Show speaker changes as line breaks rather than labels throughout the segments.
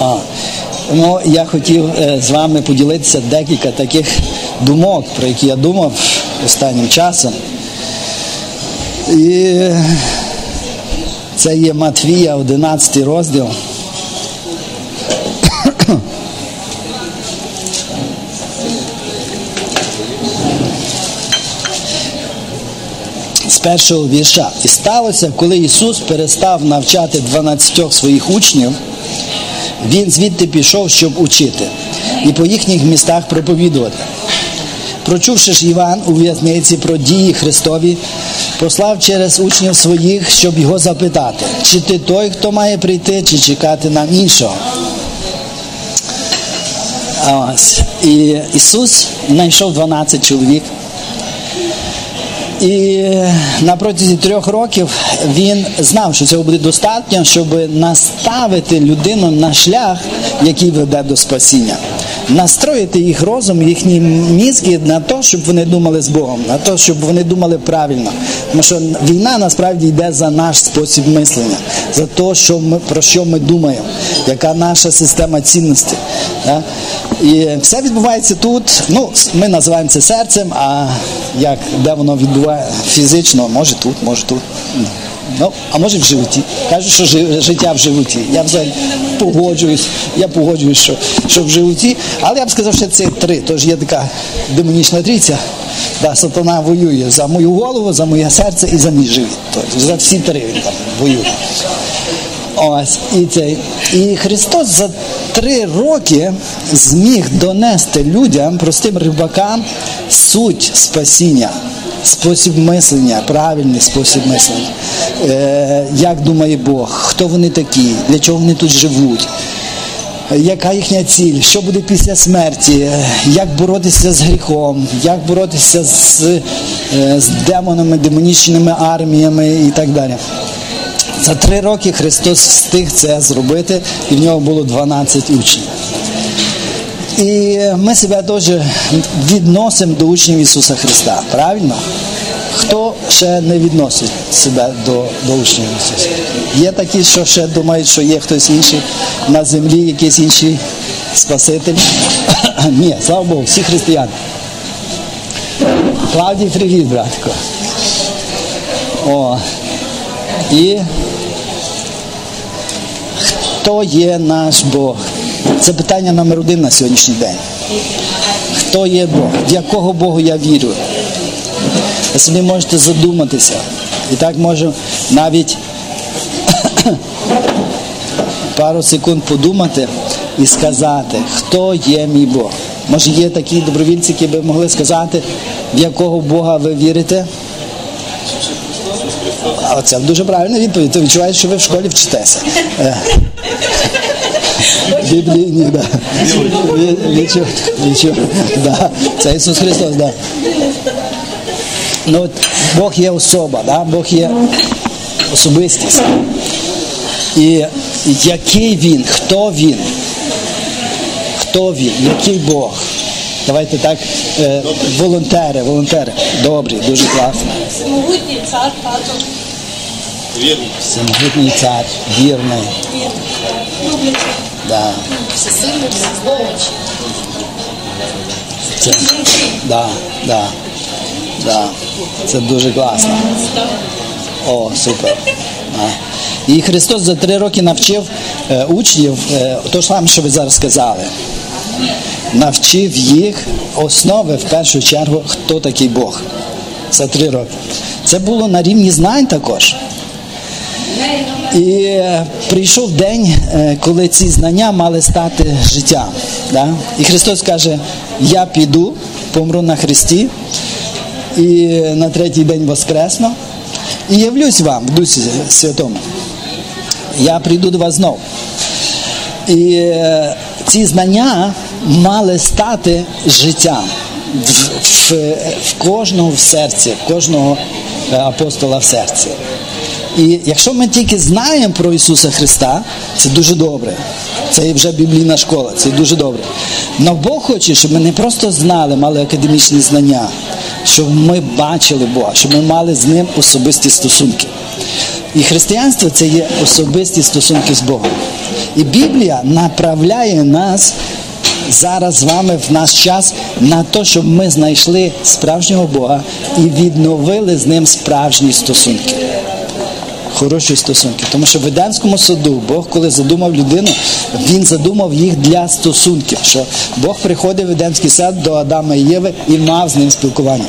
А, ну, я хотів е, з вами поділитися декілька таких думок, про які я думав останнім часом. І це є Матвія, 11 розділ. З першого вірша. І сталося, коли Ісус перестав навчати 12 своїх учнів, Він звідти пішов, щоб учити, і по їхніх містах проповідувати. Прочувши ж Іван у в'язниці про дії Христові, послав через учнів своїх, щоб його запитати, чи ти той, хто має прийти, чи чекати нам іншого. Ось. І Ісус знайшов 12 чоловік. І на протязі трьох років він знав, що цього буде достатньо, щоб наставити людину на шлях, який веде до спасіння, настроїти їх розум, їхні мізки на те, щоб вони думали з Богом, на те, щоб вони думали правильно. Тому що війна насправді йде за наш спосіб мислення, за те, що ми, про що ми думаємо, яка наша система цінностей. Да? І все відбувається тут. Ну, ми називаємо це серцем, а як де воно відбувається фізично, може тут, може тут. Ну, а може в животі. Кажуть, що життя в животі. Я взагалі погоджуюсь, я погоджуюсь, що, що в животі. Але я б сказав, що це три. Тож є така демонічна трійця. Да, сатана воює за мою голову, за моє серце і за мій живіт. Тобто за всі три він там воює. Ось і цей. І Христос за три роки зміг донести людям, простим рибакам, суть спасіння, спосіб мислення, правильний спосіб мислення. Е, як думає Бог, хто вони такі, для чого вони тут живуть. Яка їхня ціль, що буде після смерті, як боротися з гріхом, як боротися з, е, з демонами, демонічними арміями і так далі. За три роки Христос встиг це зробити, і в нього було 12 учнів. І ми себе теж відносимо до учнів Ісуса Христа. Правильно? Хто ще не відносить себе до, до учнів Ісуса? Є такі, що ще думають, що є хтось інший на землі, якийсь інший Спаситель. Ні, слава Богу, всі християни. Клавдій, привіт, братко. О. І хто є наш Бог? Це питання номер один на сьогоднішній день. Хто є Бог? В якого Богу я вірю? Ви собі можете задуматися. І так можу навіть пару секунд подумати і сказати, хто є мій Бог. Може є такі добровільці, які би могли сказати, в якого Бога ви вірите? А це дуже правильна відповідь. Ти відчуваєш, що ви в школі вчитеся. Біблійні, да. Відчув, да. Це Ісус Христос, да. Ну, Бог є особа, да? Бог є особистість. І який він, хто він? Хто він? Який Бог? Давайте так, е, волонтери, волонтери. Добрі, дуже класно.
Всемогутній цар, тато,
Вірно.
Всемогутній цар, вірний.
люблячий,
Да.
всесильний, всезнаючий.
Це, да, да, да. Це дуже класно. О, супер. А. І Христос за три роки навчив е, учнів, е, то ж саме, що ви зараз сказали. Навчив їх основи в першу чергу, хто такий Бог. За три роки. Це було на рівні знань також. І е, прийшов день, е, коли ці знання мали стати життям. Да? І Христос каже: Я піду, помру на Христі, і на третій день воскресну, і явлюсь вам в Дусі Святому. Я прийду до вас знов. І е, ці знання мали стати життям в, в, в кожного в серці, в кожного апостола в серці. І якщо ми тільки знаємо про Ісуса Христа, це дуже добре. Це вже біблійна школа, це дуже добре. Но Бог хоче, щоб ми не просто знали, мали академічні знання, щоб ми бачили Бога, щоб ми мали з ним особисті стосунки. І християнство це є особисті стосунки з Богом. І Біблія направляє нас зараз з вами в наш час на те, щоб ми знайшли справжнього Бога і відновили з ним справжні стосунки. Хороші стосунки. Тому що в Едемському саду Бог, коли задумав людину, він задумав їх для стосунків. Що Бог приходив в Едемський сад до Адама і Єви і мав з ним спілкування.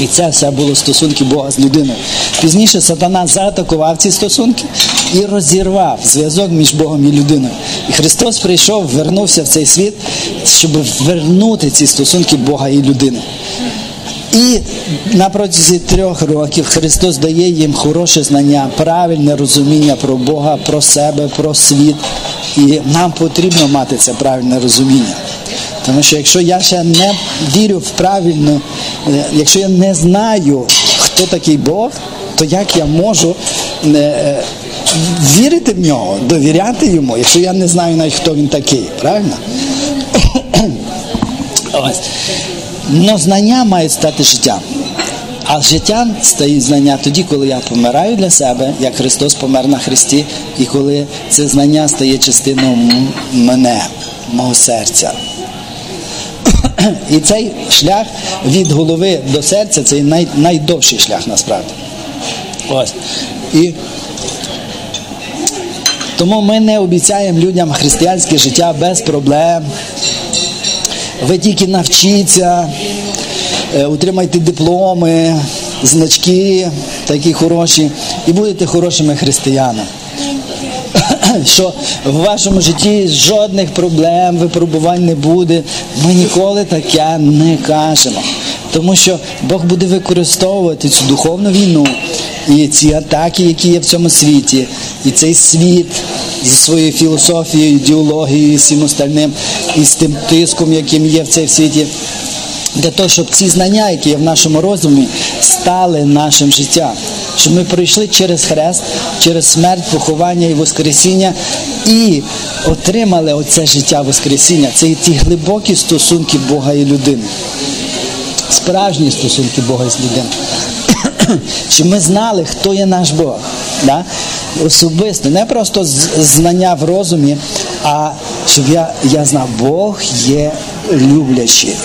І це все було стосунки Бога з людиною. Пізніше сатана заатакував ці стосунки і розірвав зв'язок між Богом і людиною. І Христос прийшов, вернувся в цей світ, щоб вернути ці стосунки Бога і людини. І на протязі трьох років Христос дає їм хороше знання, правильне розуміння про Бога, про себе, про світ. І нам потрібно мати це правильне розуміння. Тому що якщо я ще не вірю в правильну, е, якщо я не знаю, хто такий Бог, то як я можу е, е, вірити в нього, довіряти йому, якщо я не знаю навіть хто він такий, правильно? Ось. Но знання мають стати життям. А життям стають знання тоді, коли я помираю для себе, як Христос помер на Христі, і коли це знання стає частиною мене, мого серця. І цей шлях від голови до серця це най, найдовший шлях насправді. Ось. І тому ми не обіцяємо людям християнське життя без проблем. Ви тільки навчіться, е, утримайте дипломи, значки такі хороші, і будете хорошими християнами. Що в вашому житті жодних проблем, випробувань не буде. Ми ніколи таке не кажемо. Тому що Бог буде використовувати цю духовну війну і ці атаки, які є в цьому світі, і цей світ зі своєю філософією, ідеологією і всім остальним, і з тим тиском, яким є в цій світі, для того, щоб ці знання, які є в нашому розумі, стали нашим життям. Щоб ми пройшли через хрест, через смерть, поховання і Воскресіння і отримали оце життя Воскресіння. Це і ті глибокі стосунки Бога і людини. Справжні стосунки Бога з людиною. Щоб ми знали, хто є наш Бог. Да? Особисто, не просто знання в розумі, а щоб я, я знав, Бог є люблячий,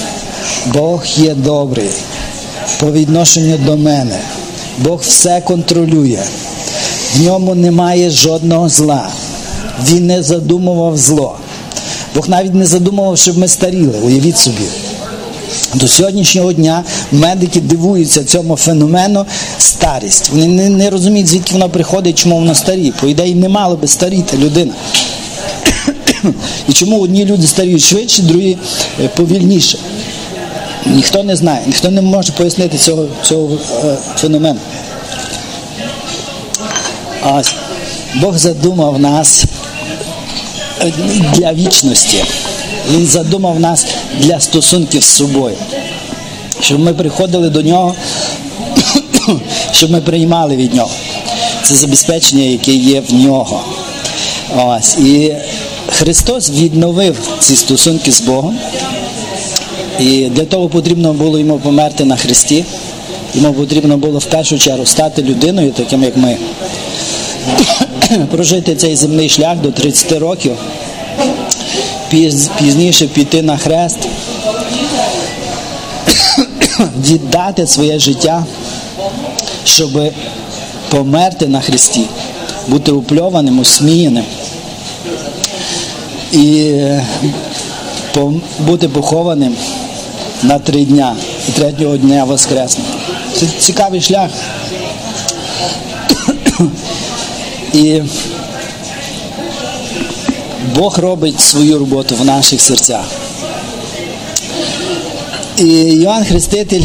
Бог є добрий по відношенню до мене. Бог все контролює. В ньому немає жодного зла. Він не задумував зло. Бог навіть не задумував, щоб ми старіли. Уявіть собі. До сьогоднішнього дня медики дивуються цьому феномену старість. Вони не, не розуміють, звідки вона приходить, чому вона старіє. По ідеї, не мало би старіти людина. І чому одні люди старіють швидше, другі е, повільніше. Ніхто не знає, ніхто не може пояснити цього, цього е, феномену. А Бог задумав нас для вічності. Він задумав нас для стосунків з собою. Щоб ми приходили до нього, щоб ми приймали від нього. Це забезпечення, яке є в нього. Ось. І Христос відновив ці стосунки з Богом. І для того потрібно було йому померти на Христі. Йому потрібно було в першу чергу стати людиною, таким як ми. Прожити цей земний шлях до 30 років, пізніше піти на хрест, віддати своє життя, щоб померти на Христі, бути упльованим, осміяним і е, бути похованим на три дня і третього дня воскреснути. Це цікавий шлях. І Бог робить свою роботу в наших серцях. І Йоанн Хреститель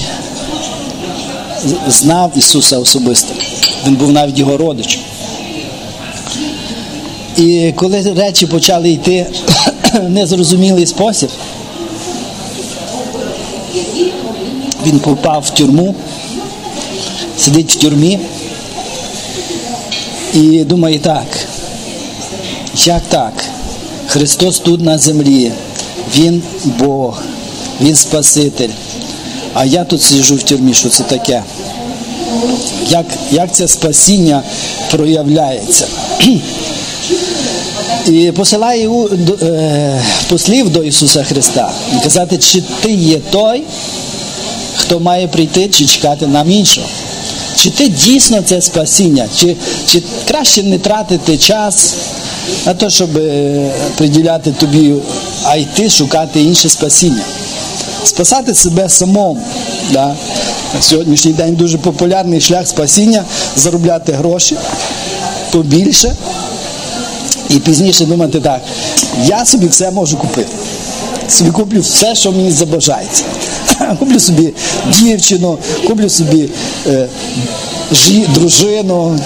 знав Ісуса особисто. Він був навіть його родичем. І коли речі почали йти в незрозумілий спосіб, він попав в тюрму, сидить в тюрмі і думає так, як так? Христос тут на землі, Він Бог, Він Спаситель. А я тут сиджу в тюрмі, що це таке? Як, як це спасіння проявляється? І посилає е, послів до Ісуса Христа і казати, чи ти є той, хто має прийти, чи чекати нам іншого. Чи ти дійсно це спасіння, чи, чи краще не тратити час на те, щоб е, приділяти тобі, а йти шукати інше спасіння. Спасати себе самому. Да? На сьогоднішній день дуже популярний шлях спасіння заробляти гроші побільше і пізніше думати так, я собі все можу купити. Собі куплю все, що мені забажається. Куплю собі дівчину, куплю собі е, жі, дружину,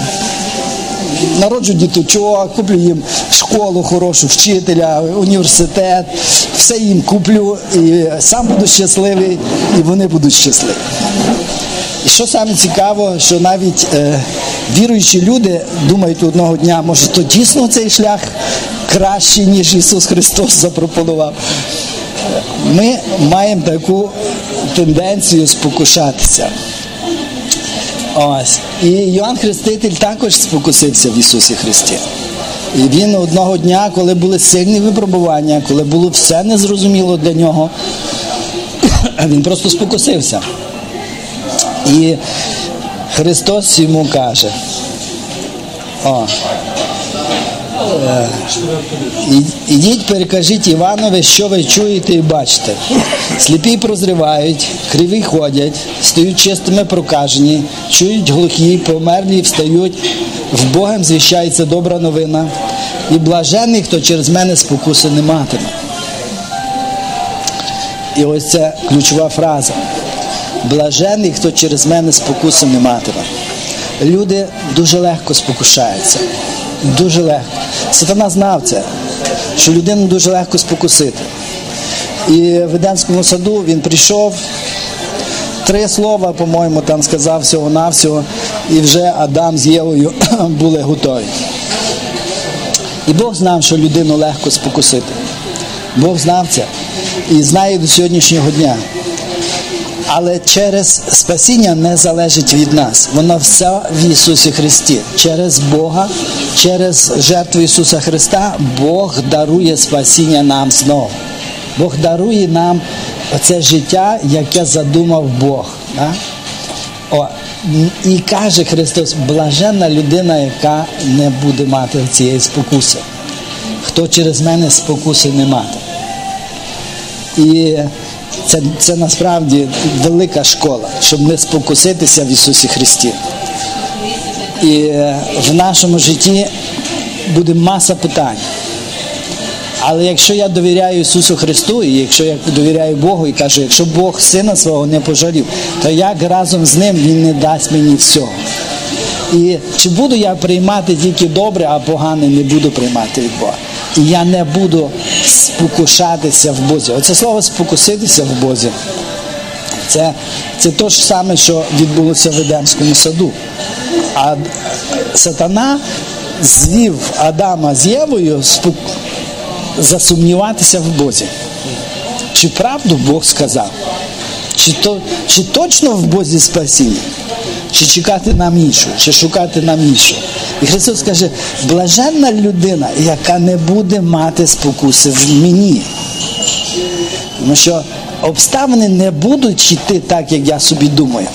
народжу діточок, куплю їм школу хорошу, вчителя, університет, все їм куплю, і сам буду щасливий, і вони будуть щасливі. І що саме цікаво, що навіть е, віруючі люди думають одного дня, може, то дійсно цей шлях кращий, ніж Ісус Христос запропонував. Ми маємо таку тенденцію спокушатися. Ось. І Йоанн Хреститель також спокусився в Ісусі Христі. І він одного дня, коли були сильні випробування, коли було все незрозуміло для нього, він просто спокусився. І Христос йому каже, о, е, ідіть, перекажіть Іванові, що ви чуєте і бачите. Сліпі прозривають, криві ходять, стають чистими прокажені, чують глухі, померлі встають, в Богом звіщається добра новина. І блажений, хто через мене спокуси не матиме. І ось це ключова фраза. Блажений, хто через мене спокуси не матиме. Люди дуже легко спокушаються. Дуже легко. Сатана знав це, що людину дуже легко спокусити. І в Едемському саду він прийшов, три слова, по-моєму, там сказав всього-навсього, і вже Адам з Євою були готові. І Бог знав, що людину легко спокусити. Бог знав це і знає до сьогоднішнього дня. Але через спасіння не залежить від нас. Воно все в Ісусі Христі. Через Бога, через жертву Ісуса Христа Бог дарує спасіння нам знову. Бог дарує нам оце життя, яке задумав Бог. Да? О, і каже Христос, блаженна людина, яка не буде мати цієї спокуси. Хто через мене спокуси не мати. І це, це насправді велика школа, щоб не спокуситися в Ісусі Христі. І е, в нашому житті буде маса питань. Але якщо я довіряю Ісусу Христу, і якщо я довіряю Богу і кажу, якщо Бог сина свого не пожалів, то як разом з ним Він не дасть мені всього. І чи буду я приймати тільки добре, а погане не буду приймати від Бога. Я не буду спокушатися в Бозі. Оце слово спокуситися в Бозі. Це, це те ж саме, що відбулося в Едемському саду. А сатана звів Адама з Євою спок... засумніватися в Бозі. Чи правду Бог сказав? Чи, то, чи точно в Бозі спасіння? Чи чекати нам іншого, чи шукати нам іншого? І Христос каже, блаженна людина, яка не буде мати спокуси в мені. Тому що обставини не будуть йти так, як я собі думаю.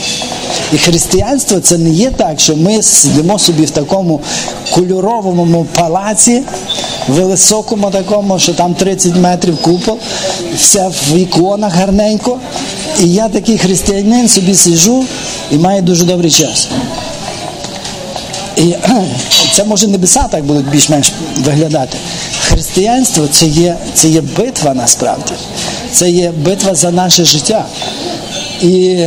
І християнство це не є так, що ми сидимо собі в такому кольоровому палаці, високому такому, що там 30 метрів купол, все в іконах гарненько. І я такий християнин собі сиджу і маю дуже добрий час. І це може небеса так будуть більш-менш виглядати. Християнство це є, це є битва насправді. Це є битва за наше життя. І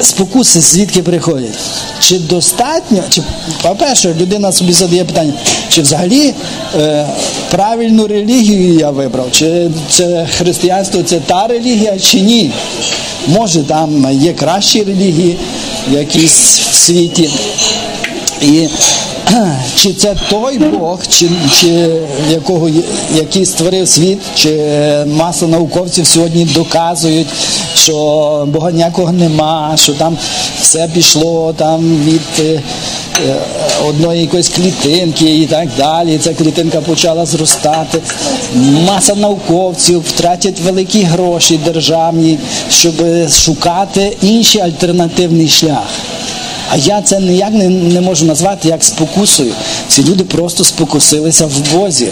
спокуси звідки приходять? Чи достатньо, чи, по-перше, людина собі задає питання, чи взагалі е, правильну релігію я вибрав, чи це християнство це та релігія, чи ні? Може, там є кращі релігії, якісь в світі. І чи це той Бог, чи, чи якого, який створив світ, чи маса науковців сьогодні доказують, що Бога ніякого нема, що там все пішло там від е, е, одної якоїсь клітинки і так далі. Ця клітинка почала зростати. Маса науковців втратять великі гроші державні, щоб шукати інший альтернативний шлях. А я це ніяк не, не можу назвати як спокусою. Ці люди просто спокусилися в Бозі.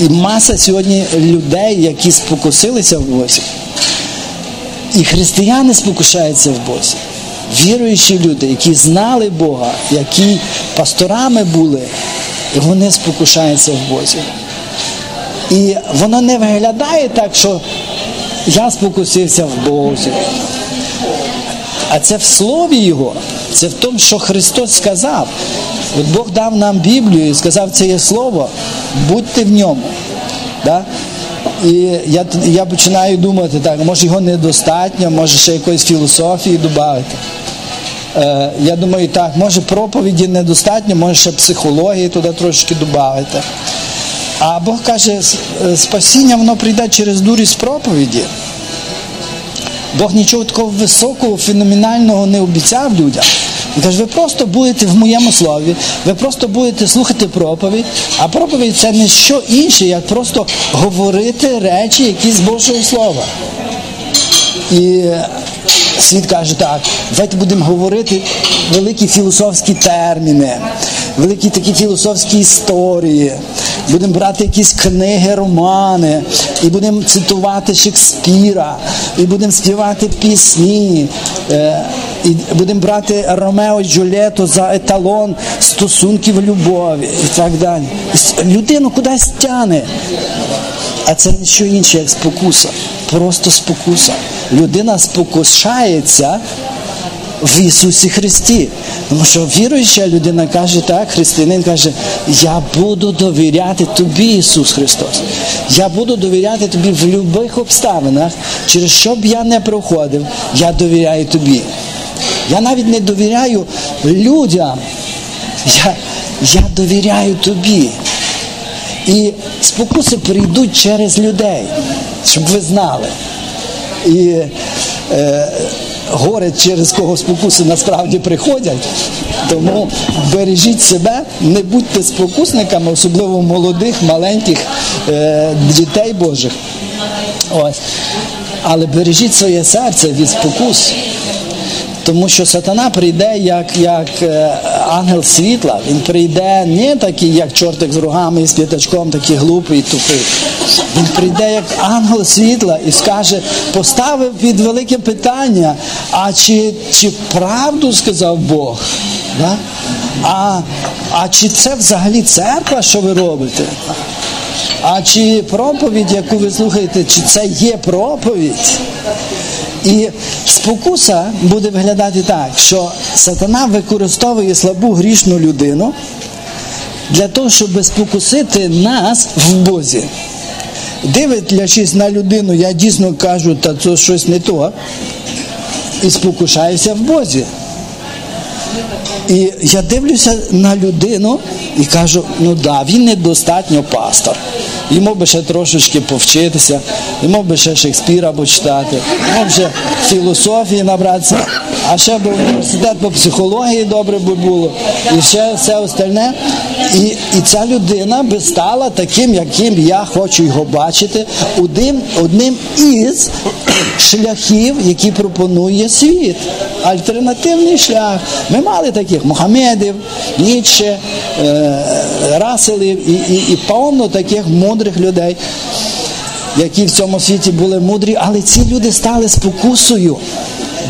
І маса сьогодні людей, які спокусилися в Бозі. І християни спокушаються в Бозі. Віруючі люди, які знали Бога, які пасторами були, і вони спокушаються в Бозі. І воно не виглядає так, що я спокусився в Бозі. А це в слові Його, це в тому, що Христос сказав. От Бог дав нам Біблію і сказав, це є слово, будьте в ньому. Да? І я я починаю думати, так, може його недостатньо, може ще якоїсь філософії додати. Е, Я думаю, так, може проповіді недостатньо, може ще психології туди трошки додати. А Бог каже, спасіння воно прийде через дурість проповіді. Бог нічого такого високого, феноменального не обіцяв людям. Він каже, ви просто будете в моєму слові, ви просто будете слухати проповідь, а проповідь це не що інше, як просто говорити речі, які з Божого Слова. І світ каже так, давайте будемо говорити великі філософські терміни, великі такі філософські історії. Будемо брати якісь книги, романи, і будемо цитувати Шекспіра, і будемо співати пісні, і будемо брати Ромео і Джульєту за еталон стосунків любові і так далі. Людину кудись тяне. А це не що інше, як спокуса. Просто спокуса. Людина спокушається в Ісусі Христі. Тому що віруюча людина каже так, християнин каже, я буду довіряти тобі, Ісус Христос. Я буду довіряти тобі в будь-яких обставинах, через що б я не проходив, я довіряю тобі. Я навіть не довіряю людям. Я, Я довіряю тобі. І спокуси прийдуть через людей, щоб ви знали. І е, горе, через кого спокуси насправді приходять. Тому бережіть себе, не будьте спокусниками, особливо молодих, маленьких е, дітей Божих. Ось. Але бережіть своє серце від спокус. Тому що сатана прийде як як ангел світла. Він прийде не такий, як чортик з рогами і з п'ятачком, такий глупий тупий. Він прийде як ангел світла і скаже, поставив під велике питання, а чи чи правду сказав Бог? Да? А, А чи це взагалі церква, що ви робите? А чи проповідь, яку ви слухаєте, чи це є проповідь? І спокуса буде виглядати так, що сатана використовує слабу грішну людину для того, щоб спокусити нас в Бозі. Дивлячись на людину, я дійсно кажу, та це щось не то, і спокушаюся в Бозі. І я дивлюся на людину і кажу, ну да, він недостатньо пастор. Йому би ще трошечки повчитися, йому би ще Шекспіра почитати, йому б ще філософії набратися, а ще б університет по психології добре би було, і ще все остальне. І і ця людина би стала таким, яким я хочу його бачити, одним, одним із шляхів, які пропонує світ. Альтернативний шлях. Ми мали таких Мухамедів, Ніцше, е, Раселів і, і, і повно таких мудрих людей, які в цьому світі були мудрі, але ці люди стали спокусою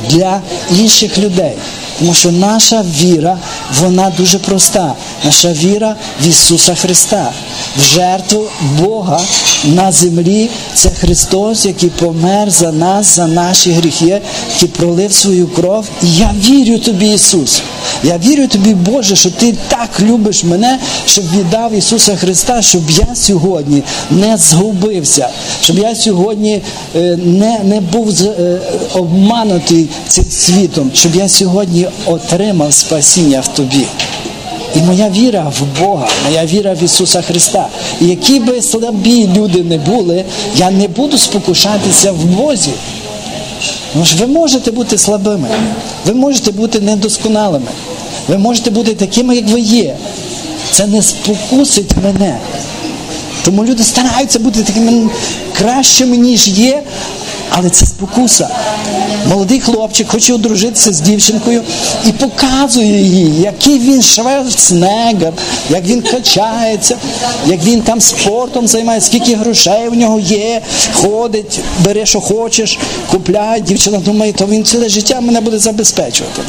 для інших людей. Тому що наша віра, вона дуже проста. Наша віра в Ісуса Христа, в жертву Бога на землі. Це Христос, який помер за нас, за наші гріхи, який пролив свою кров. І я вірю тобі, Ісус. Я вірю тобі, Боже, що Ти так любиш мене, щоб віддав Ісуса Христа, щоб я сьогодні не згубився, щоб я сьогодні не не був обманутий цим світом, щоб я сьогодні отримав спасіння в тобі. І моя віра в Бога, моя віра в Ісуса Христа. І які би слабі люди не були, я не буду спокушатися в Бозі. Тому що ви можете бути слабими, ви можете бути недосконалими. Ви можете бути такими, як ви є. Це не спокусить мене. Тому люди стараються бути такими кращими, ніж є, але це спокуса. Молодий хлопчик хоче одружитися з дівчинкою і показує їй, який він шварценеггер, як він качається, як він там спортом займається, скільки грошей в нього є, ходить, бере, що хочеш, купляє. Дівчина думає, то він ціле життя мене буде забезпечувати.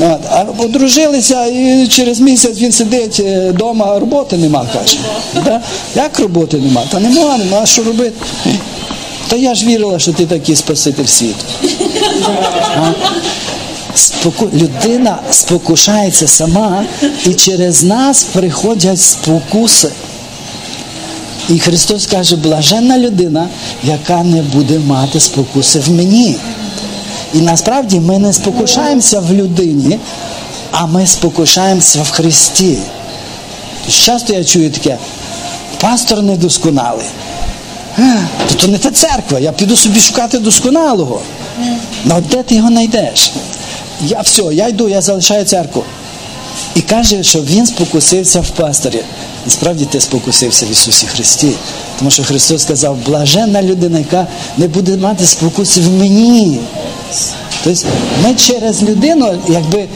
От. А одружилися, і через місяць він сидить вдома, роботи нема, каже. Да? Як роботи нема? Та нема, нема, що робити? Та я ж вірила, що ти такий спаситель світу. Споку... Людина спокушається сама, і через нас приходять спокуси. І Христос каже, блаженна людина, яка не буде мати спокуси в мені. І насправді ми не спокушаємося в людині, а ми спокушаємося в Христі. Часто я чую таке, пастор недосконалий. То, то не та церква, я піду собі шукати досконалого. Ну де ти його знайдеш? Я все, я йду, я залишаю церкву. І каже, що він спокусився в пасторі. Насправді ти спокусився в Ісусі Христі. Тому що Христос сказав, блаженна людина, яка не буде мати спокуси в мені. Тобто ми через людину, якби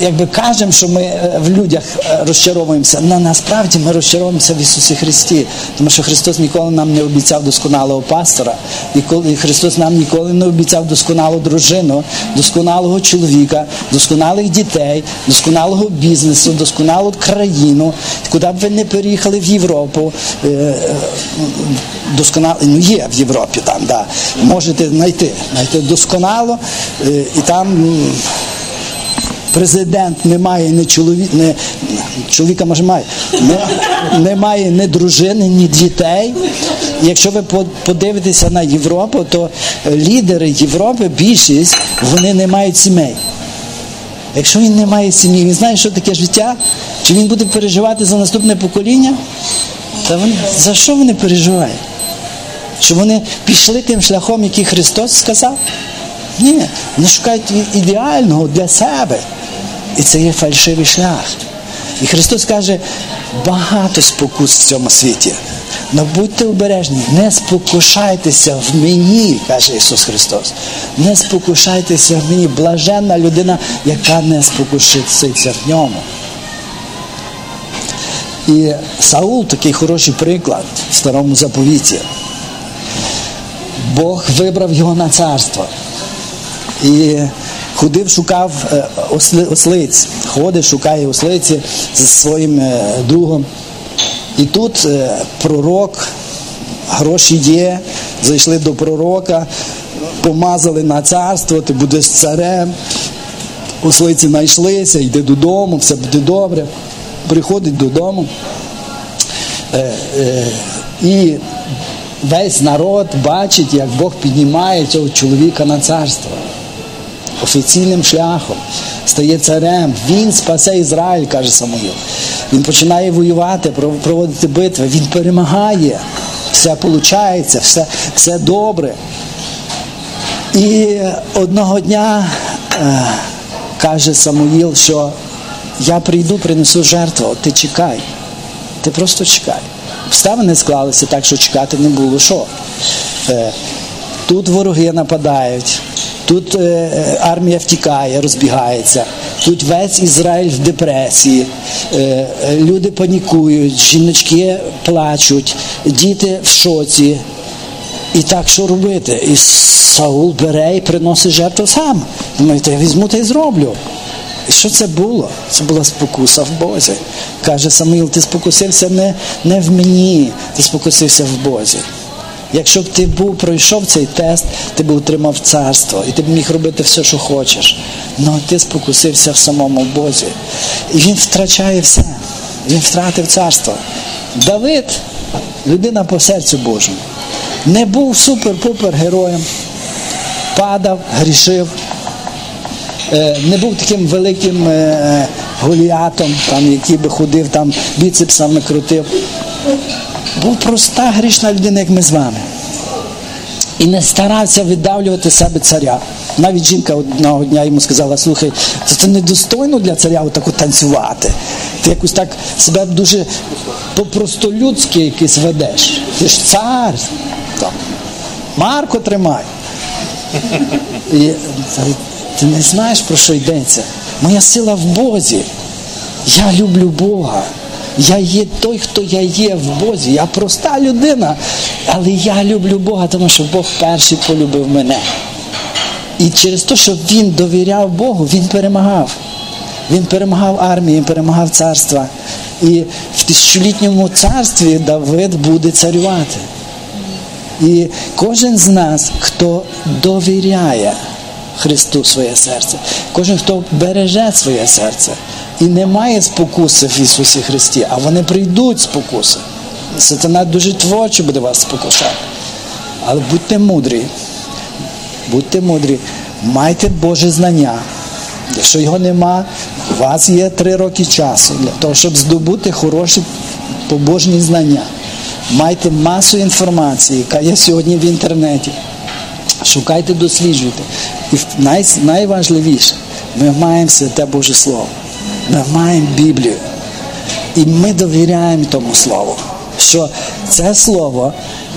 якби кажемо, що ми е, в людях е, розчаровуємося, але насправді ми розчаровуємося в Ісусі Христі. Тому що Христос ніколи нам не обіцяв досконалого пастора, і Христос нам ніколи не обіцяв досконалу дружину, досконалого чоловіка, досконалих дітей, досконалого бізнесу, досконалу країну, куди б ви не переїхали в Європу. Е, досконало, ну є в Європі там, да. можете знайти, знайти досконало, і там президент не має ні чоловіка, не, чоловіка може має, не, не має ні дружини, ні дітей. Якщо ви подивитеся на Європу, то лідери Європи, більшість, вони не мають сімей. Якщо він не має сім'ї, він знає, що таке життя, чи він буде переживати за наступне покоління, та вони, за що вони переживають? Щоб вони пішли тим шляхом, який Христос сказав? Ні, вони шукають ідеального для себе. І це є фальшивий шлях. І Христос каже, багато спокус в цьому світі. Но будьте обережні, не спокушайтеся в мені, каже Ісус Христос. Не спокушайтеся в мені. Блаженна людина, яка не спокушиться в ньому. І Саул такий хороший приклад в старому заповіті. Бог вибрав його на царство. І ходив, шукав ослиць, ходить, шукає ослиці зі своїм другом. І тут пророк, гроші є, зайшли до пророка, помазали на царство, ти будеш царем. Ослиці знайшлися, йде додому, все буде добре. Приходить додому. І весь народ бачить, як Бог піднімає цього чоловіка на царство офіційним шляхом, стає царем. Він спасе Ізраїль, каже Самуїл. Він починає воювати, проводити битви, він перемагає, все виходить, все, все добре. І одного дня е, каже Самуїл, що я прийду, принесу жертву, ти чекай. Ти просто чекай. Обставини склалися так, що чекати не було. Що? Е, тут вороги нападають, Тут е, армія втікає, розбігається. Тут весь Ізраїль в депресії, е, люди панікують, жіночки плачуть, діти в шоці. І так що робити? І Саул бере і приносить жертву сам. Думаю, то я візьму та й зроблю. І що це було? Це була спокуса в Бозі. Каже Самуїл, ти спокусився не, не в мені, ти спокусився в Бозі. Якщо б ти був, пройшов цей тест, ти б отримав царство, і ти б міг робити все, що хочеш. Але ти спокусився в самому Бозі. І він втрачає все. Він втратив царство. Давид, людина по серцю Божому, не був супер-пупер героєм, падав, грішив, е, не був таким великим е, голіатом, там, який би ходив, там біцепсами крутив був проста грішна людина, як ми з вами. І не старався видавлювати себе царя. Навіть жінка одного дня йому сказала, слухай, це, це недостойно для царя отаку танцювати. Ти якось так себе дуже по-простолюдськи якийсь ведеш. Ти ж цар. Марко тримай. І, ти не знаєш, про що йдеться. Моя сила в Бозі. Я люблю Бога. Я є той, хто я є в Бозі. Я проста людина, але я люблю Бога, тому що Бог перший полюбив мене. І через те, що він довіряв Богу, він перемагав. Він перемагав армії, він перемагав царства. І в тисячолітньому царстві Давид буде царювати. І кожен з нас, хто довіряє Христу своє серце, кожен, хто береже своє серце і не має спокуси в Ісусі Христі, а вони прийдуть спокуси. Сатана дуже творчо буде вас спокушати. Але будьте мудрі, будьте мудрі, майте Боже знання. Якщо його нема, у вас є три роки часу для того, щоб здобути хороші побожні знання. Майте масу інформації, яка є сьогодні в інтернеті. Шукайте, досліджуйте. І най, найважливіше, ми маємо святе Боже Слово. Ми маємо Біблію. І ми довіряємо тому Слову, що це Слово,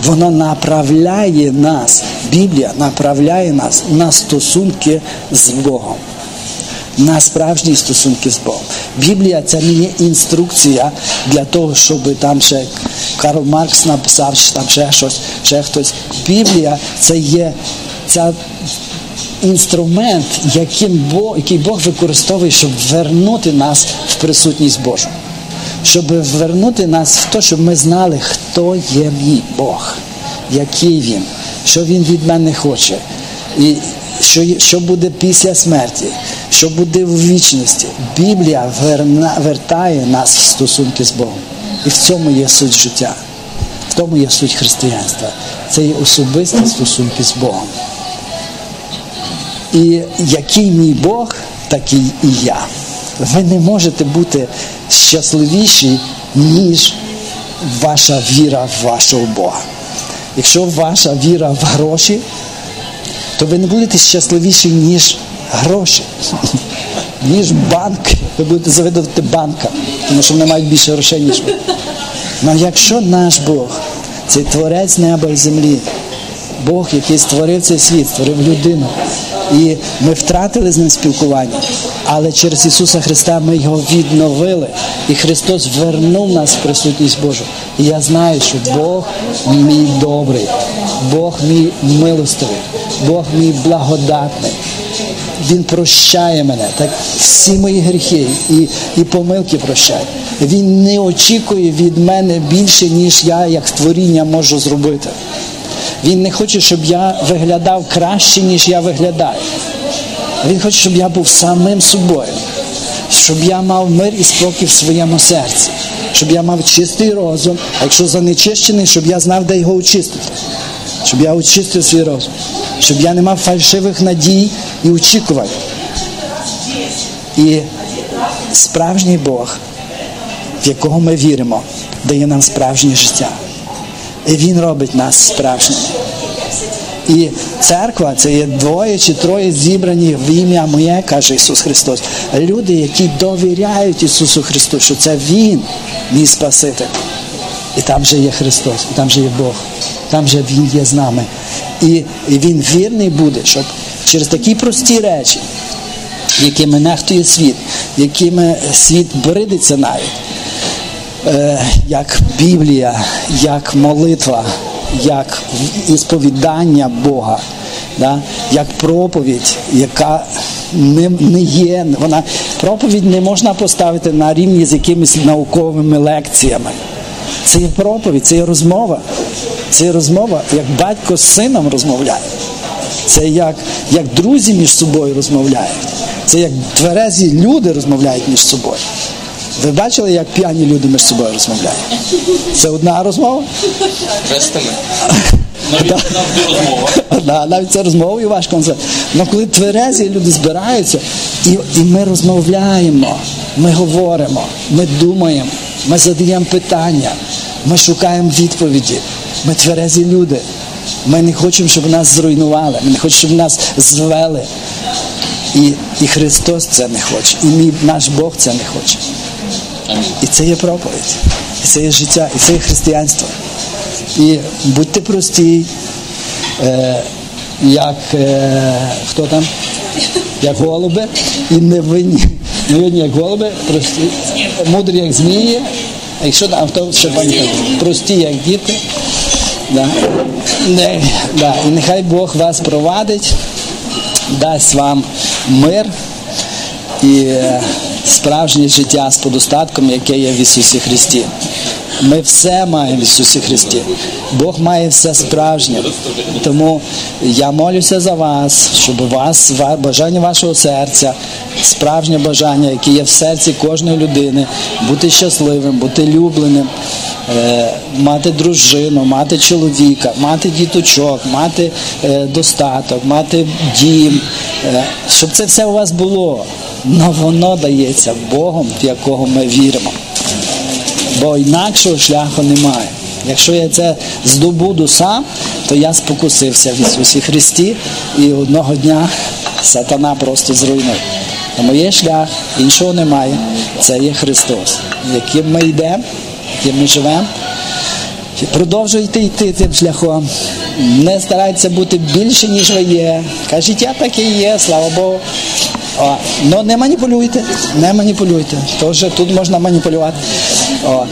воно направляє нас, Біблія направляє нас на стосунки з Богом. На справжні стосунки з Богом. Біблія це не є інструкція для того, щоб там ще Карл Маркс написав, що там ще щось, ще хтось. Біблія це є ця інструмент, яким Бог, який Бог використовує, щоб вернути нас в присутність Божу. Щоб вернути нас в те, щоб ми знали, хто є мій Бог, який він, що він від мене хоче, і що, що буде після смерті, що буде в вічності. Біблія верна, вертає нас в стосунки з Богом. І в цьому є суть життя, в тому є суть християнства. Це є особисті стосунки з Богом. І який мій Бог, такий і я. Ви не можете бути щасливіші, ніж ваша віра в вашого Бога. Якщо ваша віра в гроші, то ви не будете щасливіші, ніж гроші, ніж банк. Ви будете завидувати банка, тому що вони мають більше грошей, ніж ви. Але якщо наш Бог, цей творець неба і землі, Бог, який створив цей світ, створив людину. І ми втратили з ним спілкування, але через Ісуса Христа ми його відновили. І Христос вернув нас в присутність Божу. І я знаю, що Бог мій добрий, Бог мій милостивий, Бог мій благодатний. Він прощає мене, так всі мої гріхи і, і помилки прощає. Він не очікує від мене більше, ніж я, як творіння, можу зробити. Він не хоче, щоб я виглядав краще, ніж я виглядаю. Він хоче, щоб я був самим собою, щоб я мав мир і спокій в своєму серці, щоб я мав чистий розум, а якщо занечищений, щоб я знав, де його очистити. Щоб я очистив свій розум, щоб я не мав фальшивих надій і очікувань. І справжній Бог, в якого ми віримо, дає нам справжнє життя. І Він робить нас справжніми. І церква це є двоє чи троє зібрані в ім'я моє, каже Ісус Христос. Люди, які довіряють Ісусу Христу, що це Він, мій Спаситель. І там же є Христос, і там же є Бог, там же Він є з нами. І, і Він вірний буде, щоб через такі прості речі, якими нехтує світ, якими світ бридиться навіть як Біблія, як молитва, як ісповідання Бога, да? як проповідь, яка не, не є, вона проповідь не можна поставити на рівні з якимись науковими лекціями. Це є проповідь, це є розмова. Це є розмова, як батько з сином розмовляє. Це як, як друзі між собою розмовляють. Це як тверезі люди розмовляють між собою. Ви бачили, як п'яні люди між собою розмовляють? Це одна розмова?
Жестами. Навіть навіть розмова.
Навіть це розмова і концерт. Але коли тверезі люди збираються, і, і ми розмовляємо, ми говоримо, ми думаємо, ми задаємо питання, ми шукаємо відповіді. Ми тверезі люди. Ми не хочемо, щоб нас зруйнували, ми не хочемо, щоб нас звели. І, і Христос це не хоче, і мій, наш Бог це не хоче. І це є проповідь, і це є життя, і це є християнство. І будьте прості, е, як е, хто там? Як голуби, і невинні. Невинні як голуби, прості, мудрі як змії. А якщо там хто ще пам'ятає, прості як діти. Да. Не, да. І нехай Бог вас провадить, дасть вам мир і е, справжнє життя з подостатком, яке є в Ісусі Христі. Ми все маємо в Ісусі Христі. Бог має все справжнє. Тому я молюся за вас, щоб у вас бажання вашого серця, справжнє бажання, яке є в серці кожної людини, бути щасливим, бути любленим, мати дружину, мати чоловіка, мати діточок, мати е, достаток, мати дім, е, щоб це все у вас було. Но воно дається Богом, в якого ми віримо. Бо інакшого шляху немає. Якщо я це здобуду сам, то я спокусився в Ісусі Христі, і одного дня сатана просто зруйнує. Тому є шлях, іншого немає. Це є Христос, яким ми йдемо, яким ми живемо. Продовжуйте йти тим шляхом. Не старайтеся бути більше, ніж ви є. Кажіть, я такий є, слава Богу. О, ну не маніпулюйте, не маніпулюйте. Тож тут можна маніпулювати. О.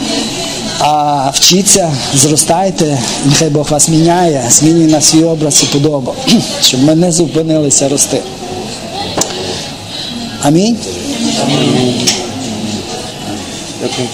А вчіться, зростайте, і нехай Бог вас міняє, змінює на свій образ і подобу, щоб ми не зупинилися рости. Амінь.
Він